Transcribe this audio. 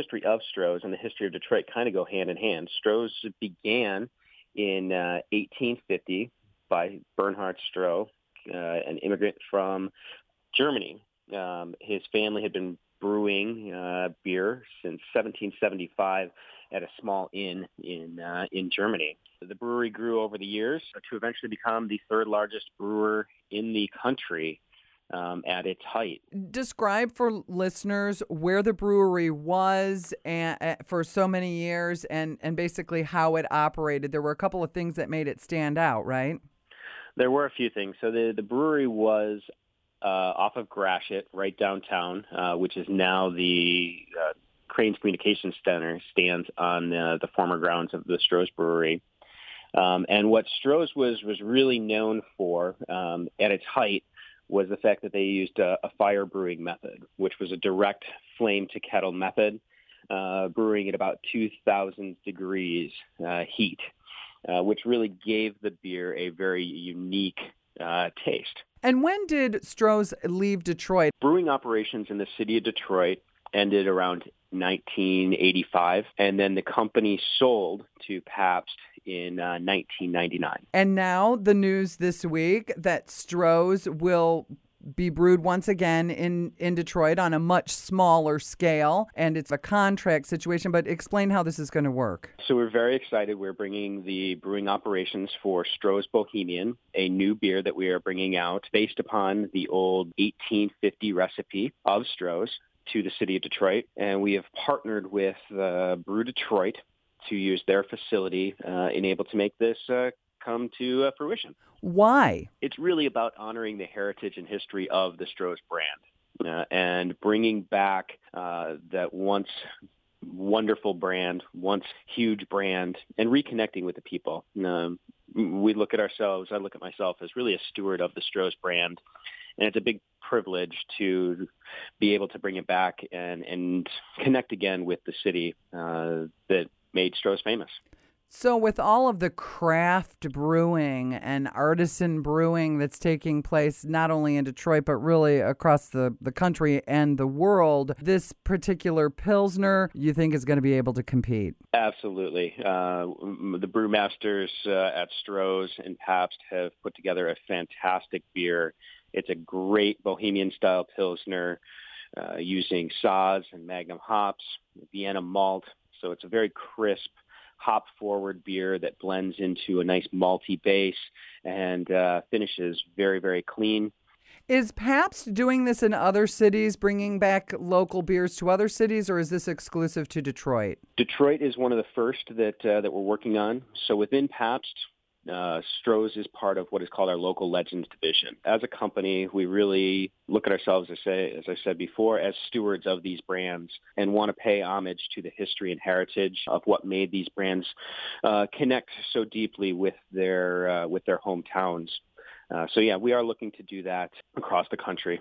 history of Stroh's and the history of Detroit kind of go hand in hand. Stroh's began in uh, 1850 by Bernhard Stroh, uh, an immigrant from Germany. Um, his family had been brewing uh, beer since 1775 at a small inn in uh, in Germany. The brewery grew over the years to eventually become the third largest brewer in the country um, at its height. Describe for listeners where the brewery was and, uh, for so many years and, and basically how it operated. There were a couple of things that made it stand out, right? There were a few things. So the, the brewery was uh, off of Gratiot, right downtown, uh, which is now the uh, Crain's Communications Center, stands on uh, the former grounds of the Stroh's Brewery. Um, and what Stroh's was was really known for um, at its height was the fact that they used a, a fire brewing method, which was a direct flame to kettle method, uh, brewing at about 2,000 degrees uh, heat, uh, which really gave the beer a very unique uh, taste. And when did Stroh's leave Detroit? Brewing operations in the city of Detroit ended around 1985, and then the company sold to Pabst in uh, 1999. And now the news this week that Stroh's will be brewed once again in, in Detroit on a much smaller scale, and it's a contract situation. But explain how this is going to work. So we're very excited. We're bringing the brewing operations for Stroh's Bohemian, a new beer that we are bringing out based upon the old 1850 recipe of Stroh's to the city of Detroit, and we have partnered with uh, Brew Detroit to use their facility uh, and able to make this uh, come to uh, fruition. Why? It's really about honoring the heritage and history of the Stroh's brand uh, and bringing back uh, that once wonderful brand, once huge brand, and reconnecting with the people. Um, we look at ourselves, I look at myself as really a steward of the Stroh's brand. And it's a big privilege to be able to bring it back and, and connect again with the city uh, that made Stroh's famous. So, with all of the craft brewing and artisan brewing that's taking place not only in Detroit, but really across the, the country and the world, this particular Pilsner you think is going to be able to compete? Absolutely. Uh, the brewmasters uh, at Stroh's and Pabst have put together a fantastic beer. It's a great Bohemian style Pilsner uh, using Saaz and Magnum hops, Vienna malt. So, it's a very crisp hop forward beer that blends into a nice malty base and uh, finishes very, very clean. Is Pabst doing this in other cities, bringing back local beers to other cities, or is this exclusive to Detroit? Detroit is one of the first that uh, that we're working on. So within Pabst, uh, Stroh's is part of what is called our local legends division. As a company, we really look at ourselves, as, say, as I said before, as stewards of these brands and want to pay homage to the history and heritage of what made these brands uh, connect so deeply with their uh, with their hometowns. Uh, so yeah, we are looking to do that across the country.